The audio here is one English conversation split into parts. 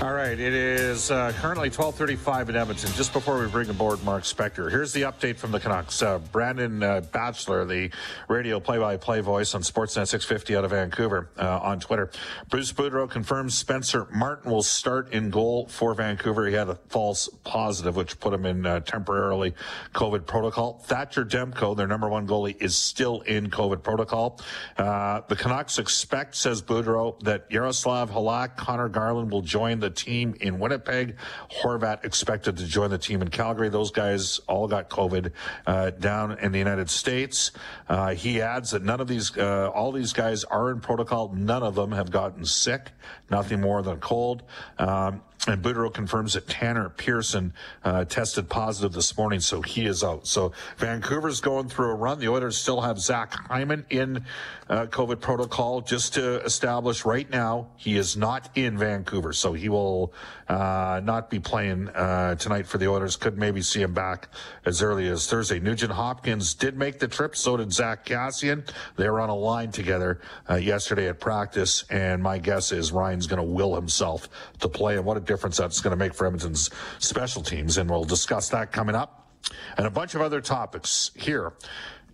All right, it is uh, currently 12:35 in Edmonton. Just before we bring aboard Mark Spector, here's the update from the Canucks. Uh, Brandon uh, Batchelor, the radio play-by-play voice on Sportsnet 650 out of Vancouver, uh, on Twitter. Bruce Boudreau confirms Spencer Martin will start in goal for Vancouver. He had a false positive, which put him in uh, temporarily COVID protocol. Thatcher Demko, their number one goalie, is still in COVID protocol. Uh, the Canucks expect, says Boudreau, that Yaroslav Halak, Conor Garland will join the team in Winnipeg. Horvat expected to join the team in Calgary. Those guys all got COVID uh, down in the United States. Uh, he adds that none of these, uh, all these guys are in protocol. None of them have gotten sick. Nothing more than a cold. Um, and Boudreau confirms that Tanner Pearson uh, tested positive this morning, so he is out. So Vancouver's going through a run. The Oilers still have Zach Hyman in uh, COVID protocol. Just to establish right now, he is not in Vancouver, so he will uh, not be playing uh, tonight for the Oilers. Could maybe see him back as early as Thursday. Nugent Hopkins did make the trip. So did Zach Kassian. They were on a line together uh, yesterday at practice, and my guess is Ryan's going to will himself to play. And what a difference that's going to make for Edmonton's special teams. And we'll discuss that coming up and a bunch of other topics here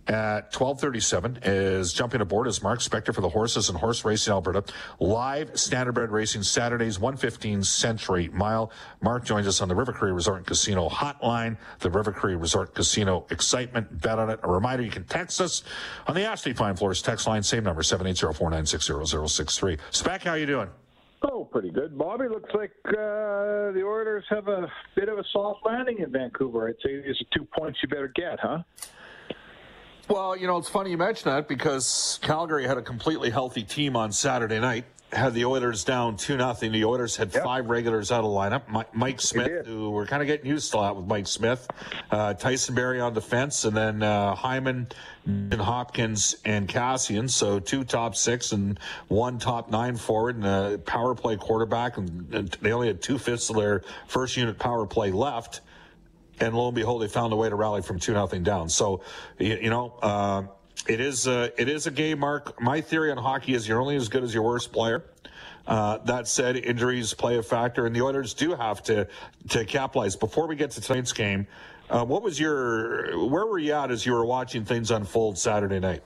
at 1237 is jumping aboard as Mark Spector for the Horses and Horse Racing Alberta. Live standardbred racing Saturdays, 115 Century Mile. Mark joins us on the River Cree Resort and Casino hotline, the River Cree Resort Casino excitement. Bet on it. A reminder, you can text us on the Ashley Fine Floors text line, same number, 780-496-0063. Spec, how you doing? Oh, pretty good. Bobby, looks like uh, the Oilers have a bit of a soft landing in Vancouver. I'd say these are two points you better get, huh? Well, you know, it's funny you mention that because Calgary had a completely healthy team on Saturday night. Had the Oilers down 2 nothing. The Oilers had yep. five regulars out of lineup. Mike Smith, who we're kind of getting used to that with Mike Smith, uh, Tyson Barrie on defense, and then uh, Hyman and Hopkins and Kassian. So two top six and one top nine forward and a power play quarterback. And, and they only had two fifths of their first unit power play left and lo and behold, they found a way to rally from two nothing down. So, you, you know, uh, it is a, it is a game. Mark, my theory on hockey is you're only as good as your worst player. Uh, that said, injuries play a factor, and the Oilers do have to to capitalize. Before we get to tonight's game, uh, what was your where were you at as you were watching things unfold Saturday night?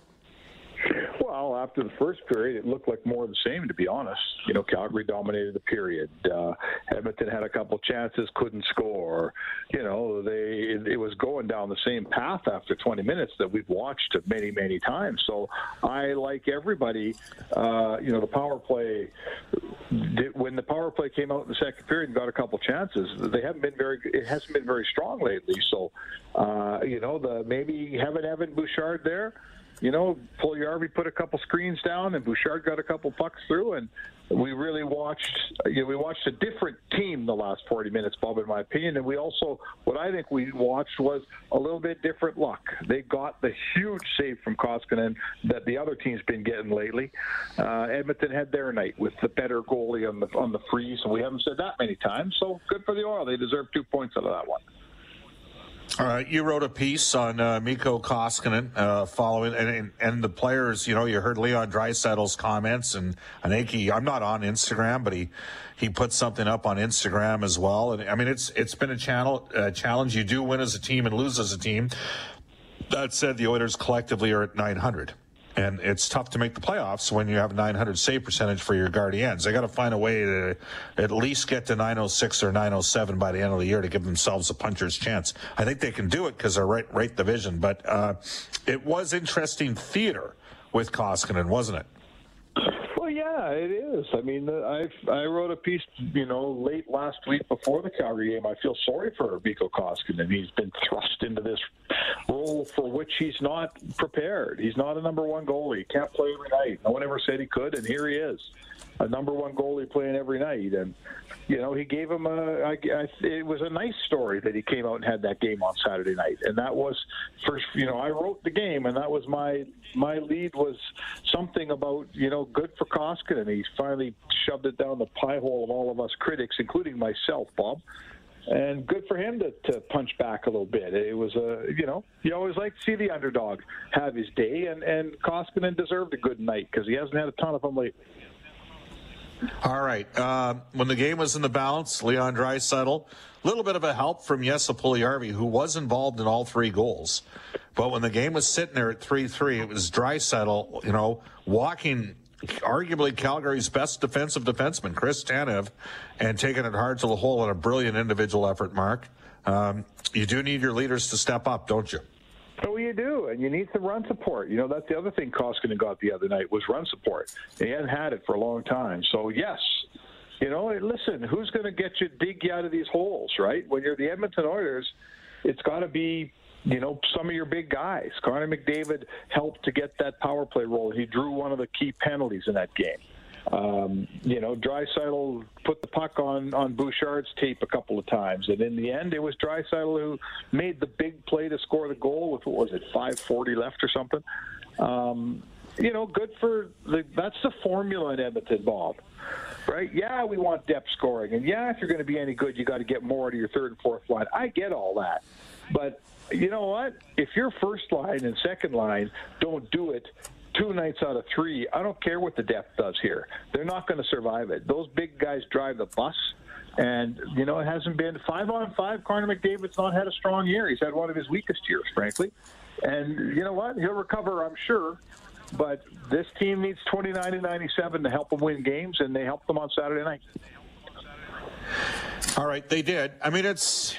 After the first period, it looked like more of the same, to be honest. You know, Calgary dominated the period. Uh, Edmonton had a couple chances, couldn't score. You know, they it, it was going down the same path after 20 minutes that we've watched many, many times. So I like everybody. Uh, you know, the power play. When the power play came out in the second period and got a couple chances, they haven't been very. It hasn't been very strong lately. So, uh, you know, the maybe having Evan Bouchard there You know, Puljujarvi put a couple screens down, and Bouchard got a couple pucks through, and we really watched. You know, we watched a different team the last 40 minutes, Bob, in my opinion, and we also, what I think we watched was a little bit different luck. They got the huge save from Koskinen that the other team's been getting lately. Uh, Edmonton had their night with the better goalie on the on the freeze, and we haven't said that many times. So good for the Oil. They deserve two points out of that one. You wrote a piece on uh, Mikko Koskinen uh, following, and, and, and the players. You know, you heard Leon Draisaitl's comments, and I think he. I'm not on Instagram, but he he put something up on Instagram as well. And I mean, it's it's been a channel uh, challenge. You do win as a team and lose as a team. That said, the Oilers collectively are at 900. And it's tough to make the playoffs when you have 900 save percentage for your Guardians. They got to find a way to at least get to 906 or 907 by the end of the year to give themselves a puncher's chance. I think they can do it because they're right, right division. But uh, it was interesting theater with Koskinen, wasn't it? Yeah, it is. I mean, uh, I I wrote a piece, you know, late last week before the Calgary game. I feel sorry for Mikko Koskinen. He's been thrust into this role for which he's not prepared. He's not a number one goalie. He can't play every night. No one ever said he could, and here he is, a number one goalie playing every night. And you know, he gave him a. I, I, it was a nice story that he came out and had that game on Saturday night, and that was first. You know, I wrote the game, and that was my my lead was something about you know good for Koskinen. He finally shoved it down the pie hole of all of us critics, including myself, Bob and good for him to, to punch back a little bit. It was a, you know, you always like to see the underdog have his day, and and Koskinen deserved a good night because he hasn't had a ton of them lately. All right. Uh, when the game was in the balance, Leon Draisaitl, a little bit of a help from Jesse Puljujarvi, who was involved in all three goals. But when the game was sitting there at 3-3, it was Draisaitl, you know, walking arguably Calgary's best defensive defenseman, Chris Tanev, and taking it hard to the hole in a brilliant individual effort, Mark. Um, you do need your leaders to step up, don't you? Oh, you do, and you need some run support. You know, that's the other thing Koskinen got the other night was run support. He hadn't had it for a long time. So, yes, you know, listen, who's going to get you, dig you out of these holes, right? When you're the Edmonton Oilers, it's got to be you know, some of your big guys. Connor McDavid helped to get that power play role. He drew one of the key penalties in that game. Um, you know, Draisaitl put the puck on on Bouchard's tape a couple of times, and in the end, it was Draisaitl who made the big play to score the goal with what was it, 5:40 left or something. Um, you know, good for the. That's the formula in Edmonton, Bob. Right? Yeah, we want depth scoring, and yeah, if you're going to be any good, you got to get more out of your third and fourth line. I get all that, but you know what? If your first line and second line don't do it two nights out of three, I don't care what the depth does here. They're not going to survive it. Those big guys drive the bus. And, you know, it hasn't been five on five. Connor McDavid's not had a strong year. He's had one of his weakest years, frankly. And you know what? He'll recover, I'm sure. But this team needs 29 and 97 to help them win games, and they helped them on Saturday night. All right, they did. I mean, it's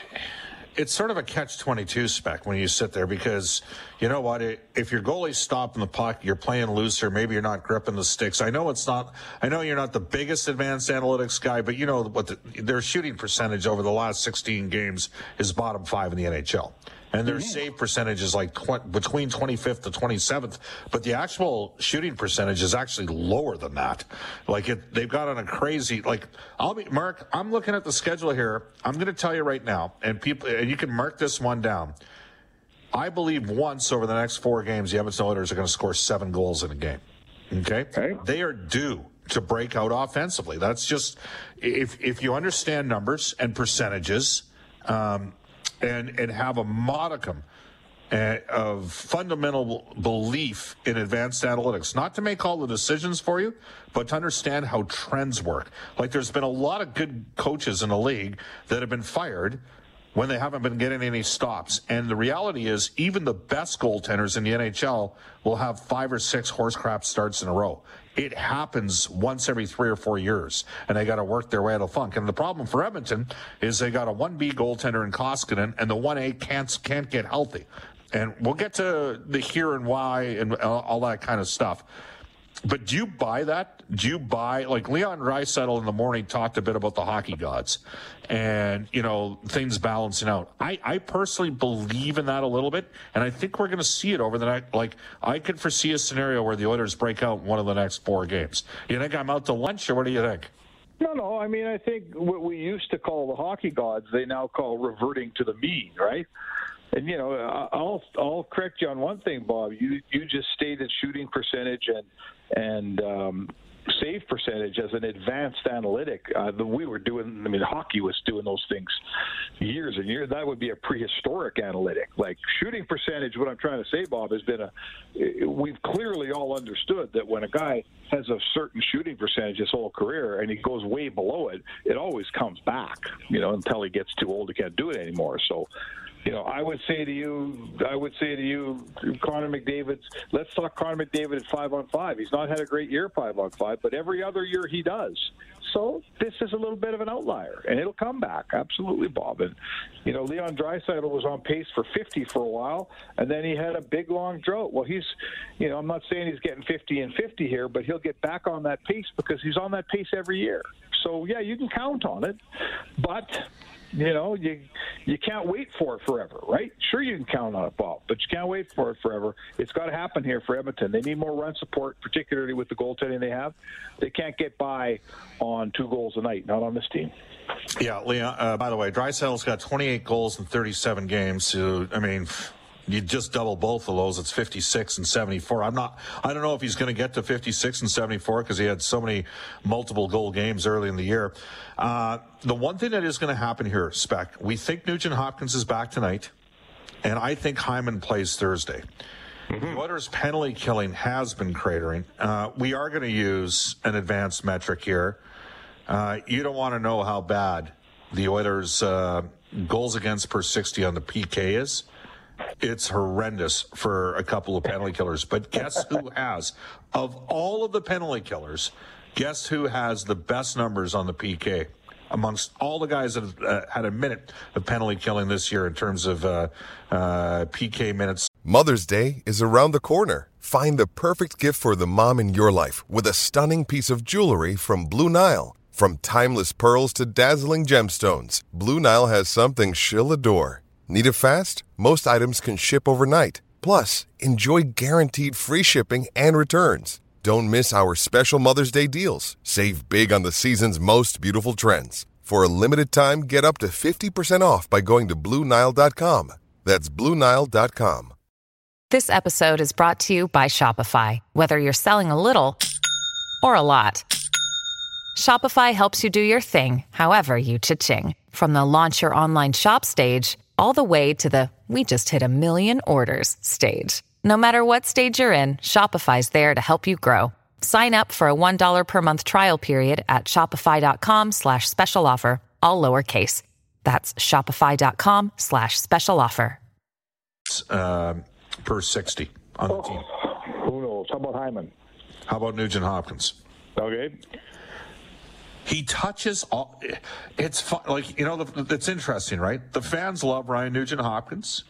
it's sort of a catch 22 spec when you sit there because you know what if your goalie's stopping the puck you're playing looser maybe you're not gripping the sticks. I know it's not i know you're not the biggest advanced analytics guy but you know what the, their shooting percentage over the last 16 games is bottom five in the nhl and their mm-hmm. save percentage is like tw- between 25th to 27th, but the actual shooting percentage is actually lower than that. Like it, they've got on a crazy. Like I'll be Mark. I'm looking at the schedule here. I'm going to tell you right now, and people, and you can mark this one down. I believe once over the next four games, the Edmonton Oilers are going to score seven goals in a game. Okay, okay. they are due to break out offensively. That's just if if you understand numbers and percentages. Um, and, and have a modicum uh, of fundamental belief in advanced analytics, not to make all the decisions for you, but to understand how trends work. Like there's been a lot of good coaches in the league that have been fired when they haven't been getting any stops. And the reality is, even the best goaltenders in the NHL will have five or six horse crap starts in a row. It happens once every three or four years, and they got to work their way out of funk. And the problem for Edmonton is they got a 1B goaltender in Koskinen, and the 1A can't, can't get healthy. And we'll get to the here and why and all that kind of stuff. But do you buy that? Do you buy like Leon Draisaitl in the morning talked a bit about the hockey gods and you know things balancing out. I, I personally believe in that a little bit, and I think we're going to see it over the next. Like I could foresee a scenario where the Oilers break out one of the next four games. You think I'm out to lunch, or what do you think? No, no. I mean, I think what we used to call the hockey gods, they now call reverting to the mean, right? And you know, I'll I'll correct you on one thing, Bob. You you just stated shooting percentage and and um, save percentage as an advanced analytic. Uh, the, we were doing, I mean, hockey was doing those things years and years. That would be a prehistoric analytic. Like shooting percentage, what I'm trying to say, Bob, has been a, we've clearly all understood that when a guy has a certain shooting percentage his whole career and he goes way below it, it always comes back, you know, until he gets too old he can't do it anymore. So, you know, I would say to you, I would say to you, Connor McDavid's. Let's talk Connor McDavid at five on five. He's not had a great year five on five, but every other year he does. So this is a little bit of an outlier, and it'll come back absolutely, Bob. And you know, Leon Draisaitl was on pace for 50 for a while, and then he had a big long drought. Well, he's, you know, I'm not saying he's getting 50 and 50 here, but he'll get back on that pace because he's on that pace every year. So yeah, you can count on it, but you know, you you can't wait for it forever, right? Sure, you can count on it, Bob, but you can't wait for it forever. It's got to happen here for Edmonton. They need more run support, particularly with the goaltending they have. They can't get by on two goals a night, not on this team. Yeah, Leon. Uh, by the way, Draisaitl's got 28 goals in 37 games. So, I mean, you just double both of those, it's 56 and 74. I'm not, I don't know if he's going to get to 56 and 74 because he had so many multiple goal games early in the year. Uh, the one thing that is going to happen here, Spec, we think Nugent Hopkins is back tonight, and I think Hyman plays Thursday. Mm-hmm. Oilers' penalty killing has been cratering. Uh, we are going to use an advanced metric here. Uh, you don't want to know how bad the Oilers' uh, goals against per 60 on the PK is it's horrendous for a couple of penalty killers. But guess who has, of all of the penalty killers, guess who has the best numbers on the PK? Amongst all the guys that have uh, had a minute of penalty killing this year in terms of uh, uh, PK minutes. Mother's Day is around the corner. Find the perfect gift for the mom in your life with a stunning piece of jewelry from Blue Nile. From timeless pearls to dazzling gemstones, Blue Nile has something she'll adore. Need it fast? Most items can ship overnight. Plus, enjoy guaranteed free shipping and returns. Don't miss our special Mother's Day deals. Save big on the season's most beautiful trends. For a limited time, get up to 50% off by going to Bluenile.com. That's Bluenile.com. This episode is brought to you by Shopify. Whether you're selling a little or a lot, Shopify helps you do your thing, however you cha-ching. From the launch your online shop stage all the way to the we just hit a million orders stage. No matter what stage you're in, Shopify's there to help you grow. Sign up for a $1 per month trial period at shopify.com slash special offer, all lowercase. That's shopify.com slash special offer. Uh, per 60 on the team. Who knows? How about Hyman? How about Nugent Hopkins? Okay. He touches all. It's fun, like you know. It's interesting, right? The fans love Ryan Nugent Hopkins.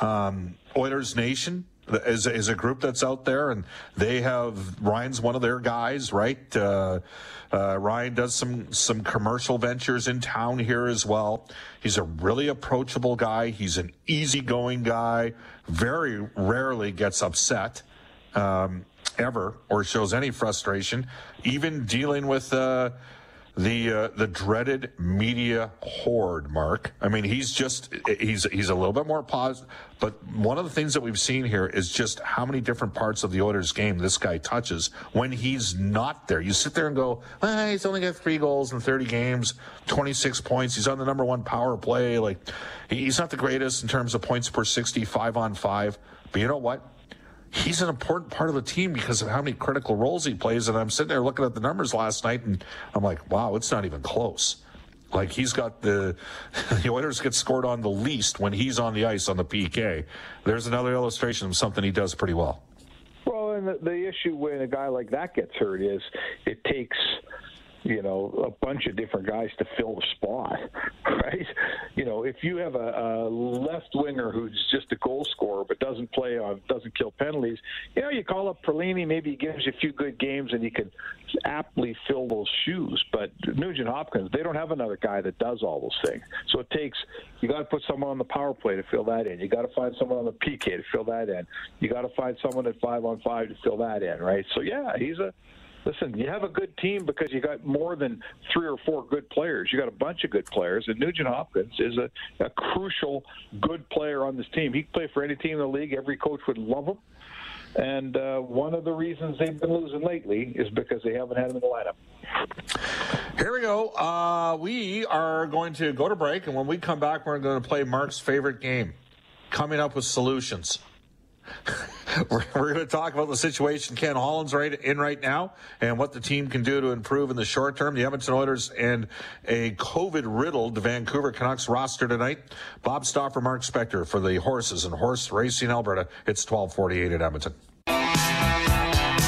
Um, Oilers Nation is is a group that's out there, and they have Ryan's one of their guys, right? Uh, uh, Ryan does some some commercial ventures in town here as well. He's a really approachable guy. He's an easygoing guy. Very rarely gets upset. Um, ever or shows any frustration, even dealing with uh, the uh, the dreaded media horde. Mark, I mean, he's just he's he's a little bit more positive. But one of the things that we've seen here is just how many different parts of the Oilers game this guy touches when he's not there. You sit there and go, ah, he's only got three goals in 30 games, 26 points. He's on the number one power play. Like he's not the greatest in terms of points per 65 on five. But you know what? He's an important part of the team because of how many critical roles he plays. And I'm sitting there looking at the numbers last night, and I'm like, wow, it's not even close. Like he's got the the Oilers get scored on the least when he's on the ice on the PK. There's another illustration of something he does pretty well. Well, and the, the issue when a guy like that gets hurt is it takes you know, a bunch of different guys to fill the spot? You have a, a left winger who's just a goal scorer but doesn't play on, doesn't kill penalties, you know, you call up Perlini, maybe he gives you a few good games and you can aptly fill those shoes. But Nugent Hopkins, they don't have another guy that does all those things. So it takes, you got to put someone on the power play to fill that in. You got to find someone on the PK to fill that in. You got to find someone at five on five to fill that in, right? So yeah, he's a listen, you have a good team because you got more than three or four good players. You got a bunch of good players, and Nugent Hopkins is a, a crucial good player on this team. He could play for any team in the league. Every coach would love him. And uh, one of the reasons they've been losing lately is because they haven't had him in the lineup. Here we go. Uh, we are going to go to break, and when we come back, we're going to play Mark's favorite game coming up with solutions. we're, we're going to talk about the situation Ken Holland's right in right now and what the team can do to improve in the short term. The Edmonton Oilers and a COVID riddled Vancouver Canucks roster tonight. Bob Stauffer, Mark Spector for the horses and horse racing Alberta. It's 1248 at Edmonton.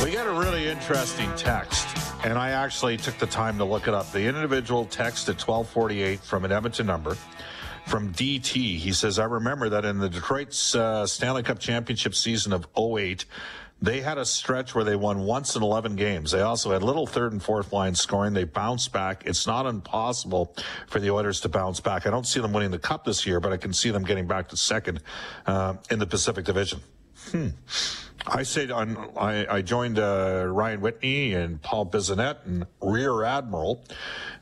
We got a really interesting text, and I actually took the time to look it up. The individual text at 1248 from an Edmonton number from DT. He says, I remember that in the Detroit's uh, Stanley Cup championship season of 08, they had a stretch where they won once in 11 games. They also had little third and fourth line scoring. They bounced back. It's not impossible for the Oilers to bounce back. I don't see them winning the cup this year, but I can see them getting back to second uh, in the Pacific Division. Hmm. I said on, I, I joined uh, Ryan Whitney and Paul Bissonnette and Rear Admiral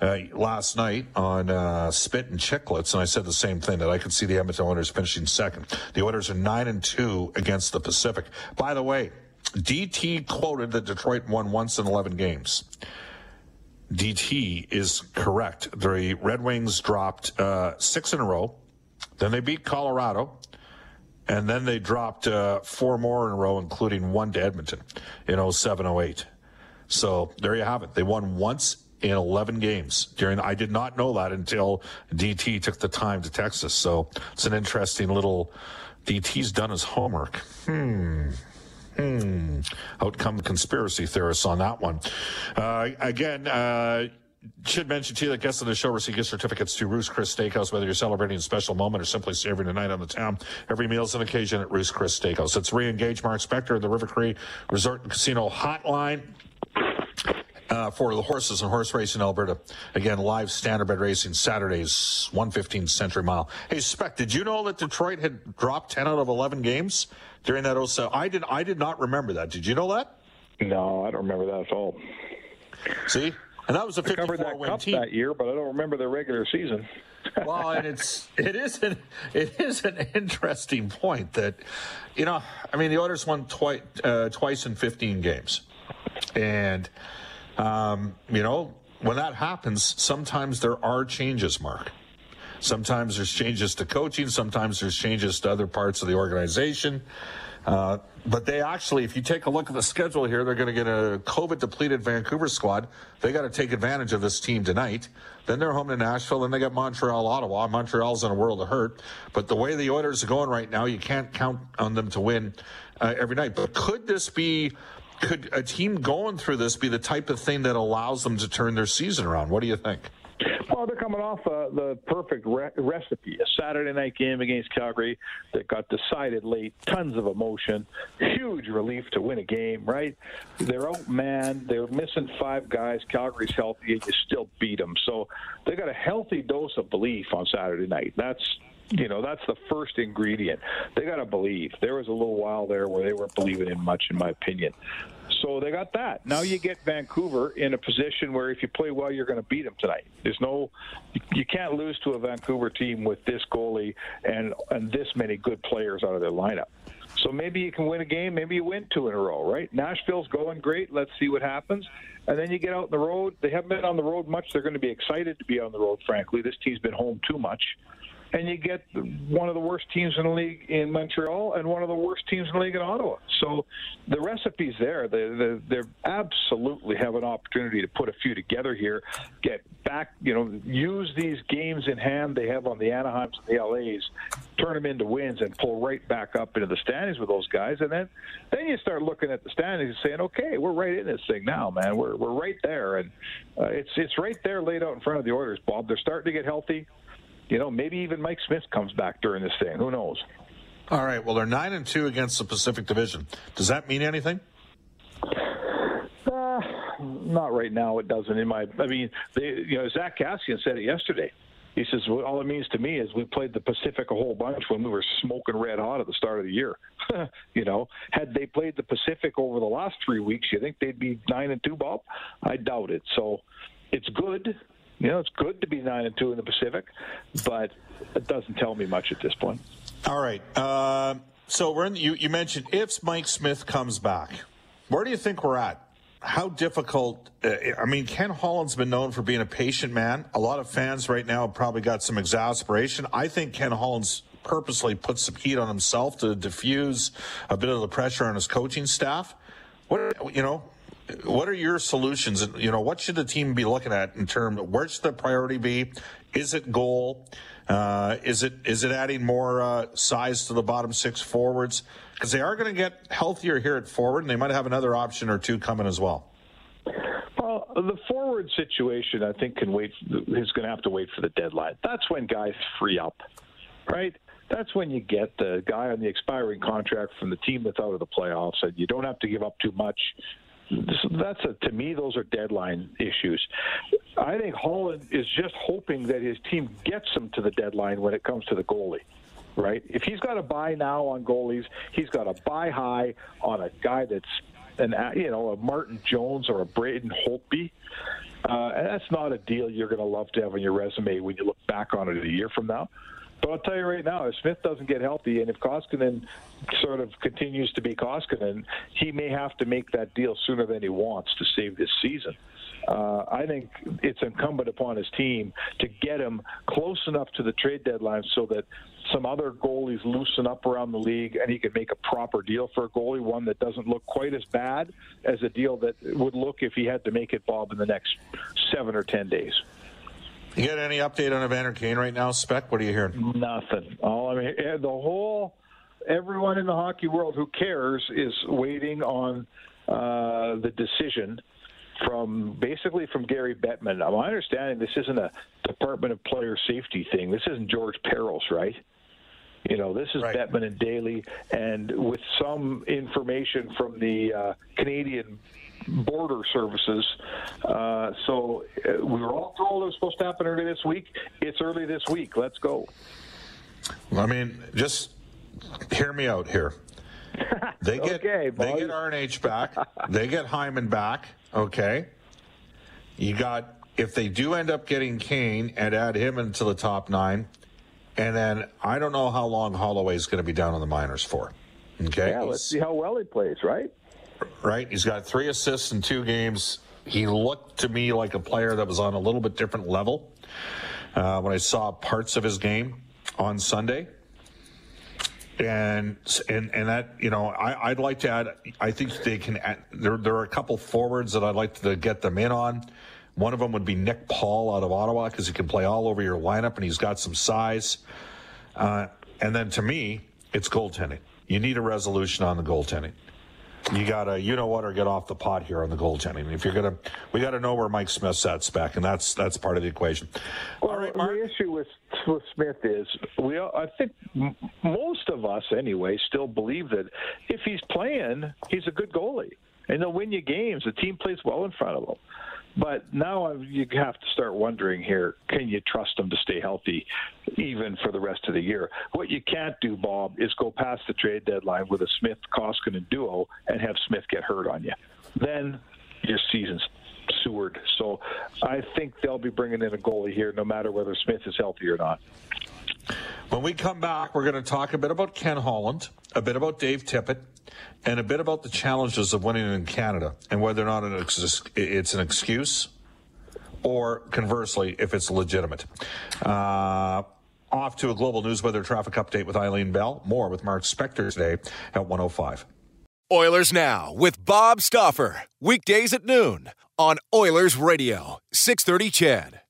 uh, last night on uh, Spittin' Chiclets, and I said the same thing that I could see the Edmonton Oilers finishing second. The Oilers are nine and two against the Pacific. By the way, DT quoted that Detroit won once in eleven games. DT is correct. The Red Wings dropped uh, six in a row. Then they beat Colorado and then they dropped uh, four more in a row, including one to Edmonton in 07 08. So there you have it. They won once in 11 games during I did not know that until DT took the time to text us. So it's an interesting little DT's done his homework. Hmm. Hmm. Outcome conspiracy theorists on that one. Uh, again, uh, should mention to you that guests on the show receive gift certificates to Ruth's Chris Steakhouse, whether you're celebrating a special moment or simply savoring a night on the town. Every meal is an occasion at Ruth's Chris Steakhouse. Let's re-engage Mark Spector of the River Cree Resort and Casino Hotline. Uh, for the horses and horse racing in Alberta. Again, live standardbred racing Saturdays, 115 Century Mile. Hey, Spec, did you know that Detroit had dropped 10 out of 11 games during that 07? I did, I did not remember that. Did you know that? No, I don't remember that at all. See? And that was a 54 that win cup team. that year, but I don't remember the regular season. well, and it's it is an it is an interesting point that you know I mean the Oilers won twice uh, twice in 15 games, and um, you know when that happens, sometimes there are changes, Mark. Sometimes there's changes to coaching. Sometimes there's changes to other parts of the organization. Uh, but they actually, if you take a look at the schedule here, they're going to get a COVID depleted Vancouver squad. They got to take advantage of this team tonight. Then they're home to Nashville. Then they got Montreal, Ottawa. Montreal's in a world of hurt. But the way the Oilers are going right now, you can't count on them to win uh, every night. But could this be, could a team going through this be the type of thing that allows them to turn their season around? What do you think? Well, they're coming off uh, the perfect re- recipe. A Saturday night game against Calgary that got decided late, tons of emotion, huge relief to win a game, right? They're outmanned. They're missing five guys. Calgary's healthy, and you still beat them. So they got a healthy dose of belief on Saturday night. That's you know that's the first ingredient. They got to believe. There was a little while there where they weren't believing in much, in my opinion. So they got that. Now you get Vancouver in a position where if you play well, you're going to beat them tonight. There's no, you can't lose to a Vancouver team with this goalie and and this many good players out of their lineup. So maybe you can win a game. Maybe you win two in a row, right? Nashville's going great. Let's see what happens. And then you get out on the road. They haven't been on the road much. They're going to be excited to be on the road, frankly. This team's been home too much and you get one of the worst teams in the league in Montreal and one of the worst teams in the league in Ottawa. So the recipe's there. They, they, absolutely have an opportunity to put a few together here, get back, you know, use these games in hand they have on the Anaheims and the LAs, turn them into wins, and pull right back up into the standings with those guys. And then, then you start looking at the standings and saying, okay, we're right in this thing now, man. We're we're right there, and uh, it's it's right there laid out in front of the Oilers, Bob. They're starting to get healthy you know, maybe even Mike Smith comes back during this thing. Who knows? All right. Well, they're nine and two against the Pacific Division. Does that mean anything? Uh, not right now. It doesn't. In my, I mean, they, you know, Zack Kassian said it yesterday. He says, well, all it means to me is we played the Pacific a whole bunch when we were smoking red hot at the start of the year. you know, had they played the Pacific over the last three weeks, you think they'd be nine and two, Bob? I doubt it. So it's good. You know, it's good to be nine and two in the Pacific, but it doesn't tell me much at this point. All right. Uh, so we're in, you, you mentioned if Mike Smith comes back, where do you think we're at? how difficult? Uh, I mean, Ken Holland's been known for being a patient man. A lot of fans right now probably got some exasperation. I think Ken Holland's purposely put some heat on himself to diffuse a bit of the pressure on his coaching staff. What you know? What are your solutions? You know, what should the team be looking at in terms? Where should the priority be? Is it goal? Uh, is it is it adding more uh, size to the bottom six forwards? because they are going to get healthier here at forward, and they might have another option or two coming as well. Well, the forward situation, I think, can wait. Is going to have to wait for the deadline. That's when guys free up, right? That's when you get the guy on the expiring contract from the team that's out of the playoffs, and you don't have to give up too much. That's a, to me, those are deadline issues. I think Holland is just hoping that his team gets him to the deadline when it comes to the goalie right? If he's got to buy now on goalies, he's got to buy high on a guy that's an you know a Martin Jones or a Braden Holtby. Uh, and that's not a deal you're going to love to have on your resume when you look back on it a year from now. But I'll tell you right now, if Smith doesn't get healthy, and if Koskinen sort of continues to be Koskinen, he may have to make that deal sooner than he wants to save this season. Uh, I think it's incumbent upon his team to get him close enough to the trade deadline so that some other goalies loosen up around the league and he can make a proper deal for a goalie, one that doesn't look quite as bad as a deal that would look if he had to make it, Bob, in the next seven or ten days. You got any update on Evander Kane right now, Spec? What are you hearing? Nothing. All I mean, the whole everyone in the hockey world who cares is waiting on uh, the decision from basically from Gary Bettman. Now, my understanding this isn't a Department of Player Safety thing. This isn't George Parros, right? You know, this is right. Bettman and Daly, and with some information from the uh, Canadian border services. Uh, so uh, we were all told it was supposed to happen early this week. It's early this week. Let's go. I mean, just hear me out here. They get okay, they get RNH back. they get Hyman back. Okay. You got if they do end up getting Kane and add him into the top nine, and then I don't know how long Holloway is going to be down on the minors for. Okay. Yeah, let's see how well he plays. Right. Right. He's got three assists in two games. He looked to me like a player that was on a little bit different level uh, when I saw parts of his game on Sunday and and and that you know I, would like to add. I think they can. Add, there there are a couple forwards that I'd like to get them in on. One of them would be Nick Paul out of Ottawa because he can play all over your lineup and he's got some size. Uh, and then to me, it's goaltending. You need a resolution on the goaltending you gotta, you know what, or get off the pot here on the goaltending. If you're gonna, we got to know where Mike Smith's at, spec, and that's that's part of the equation. Well, All right, Mark. The issue with with Smith is we, I think most of us anyway, still believe that if he's playing, he's a good goalie, and they'll win you games. The team plays well in front of him. But now you have to start wondering here: Can you trust them to stay healthy, even for the rest of the year? What you can't do, Bob, is go past the trade deadline with a Smith Koskinen duo and have Smith get hurt on you. Then your season's Seward. So I think they'll be bringing in a goalie here, no matter whether Smith is healthy or not. When we come back, we're going to talk a bit about Ken Holland, a bit about Dave Tippett, and a bit about the challenges of winning in Canada and whether or not it's an excuse or conversely, if it's legitimate. Uh, off to a global news weather traffic update with Eileen Bell. More with Mark Spector today at 105. Oilers Now with Bob Stauffer. Weekdays at noon on Oilers Radio, 630 CHED.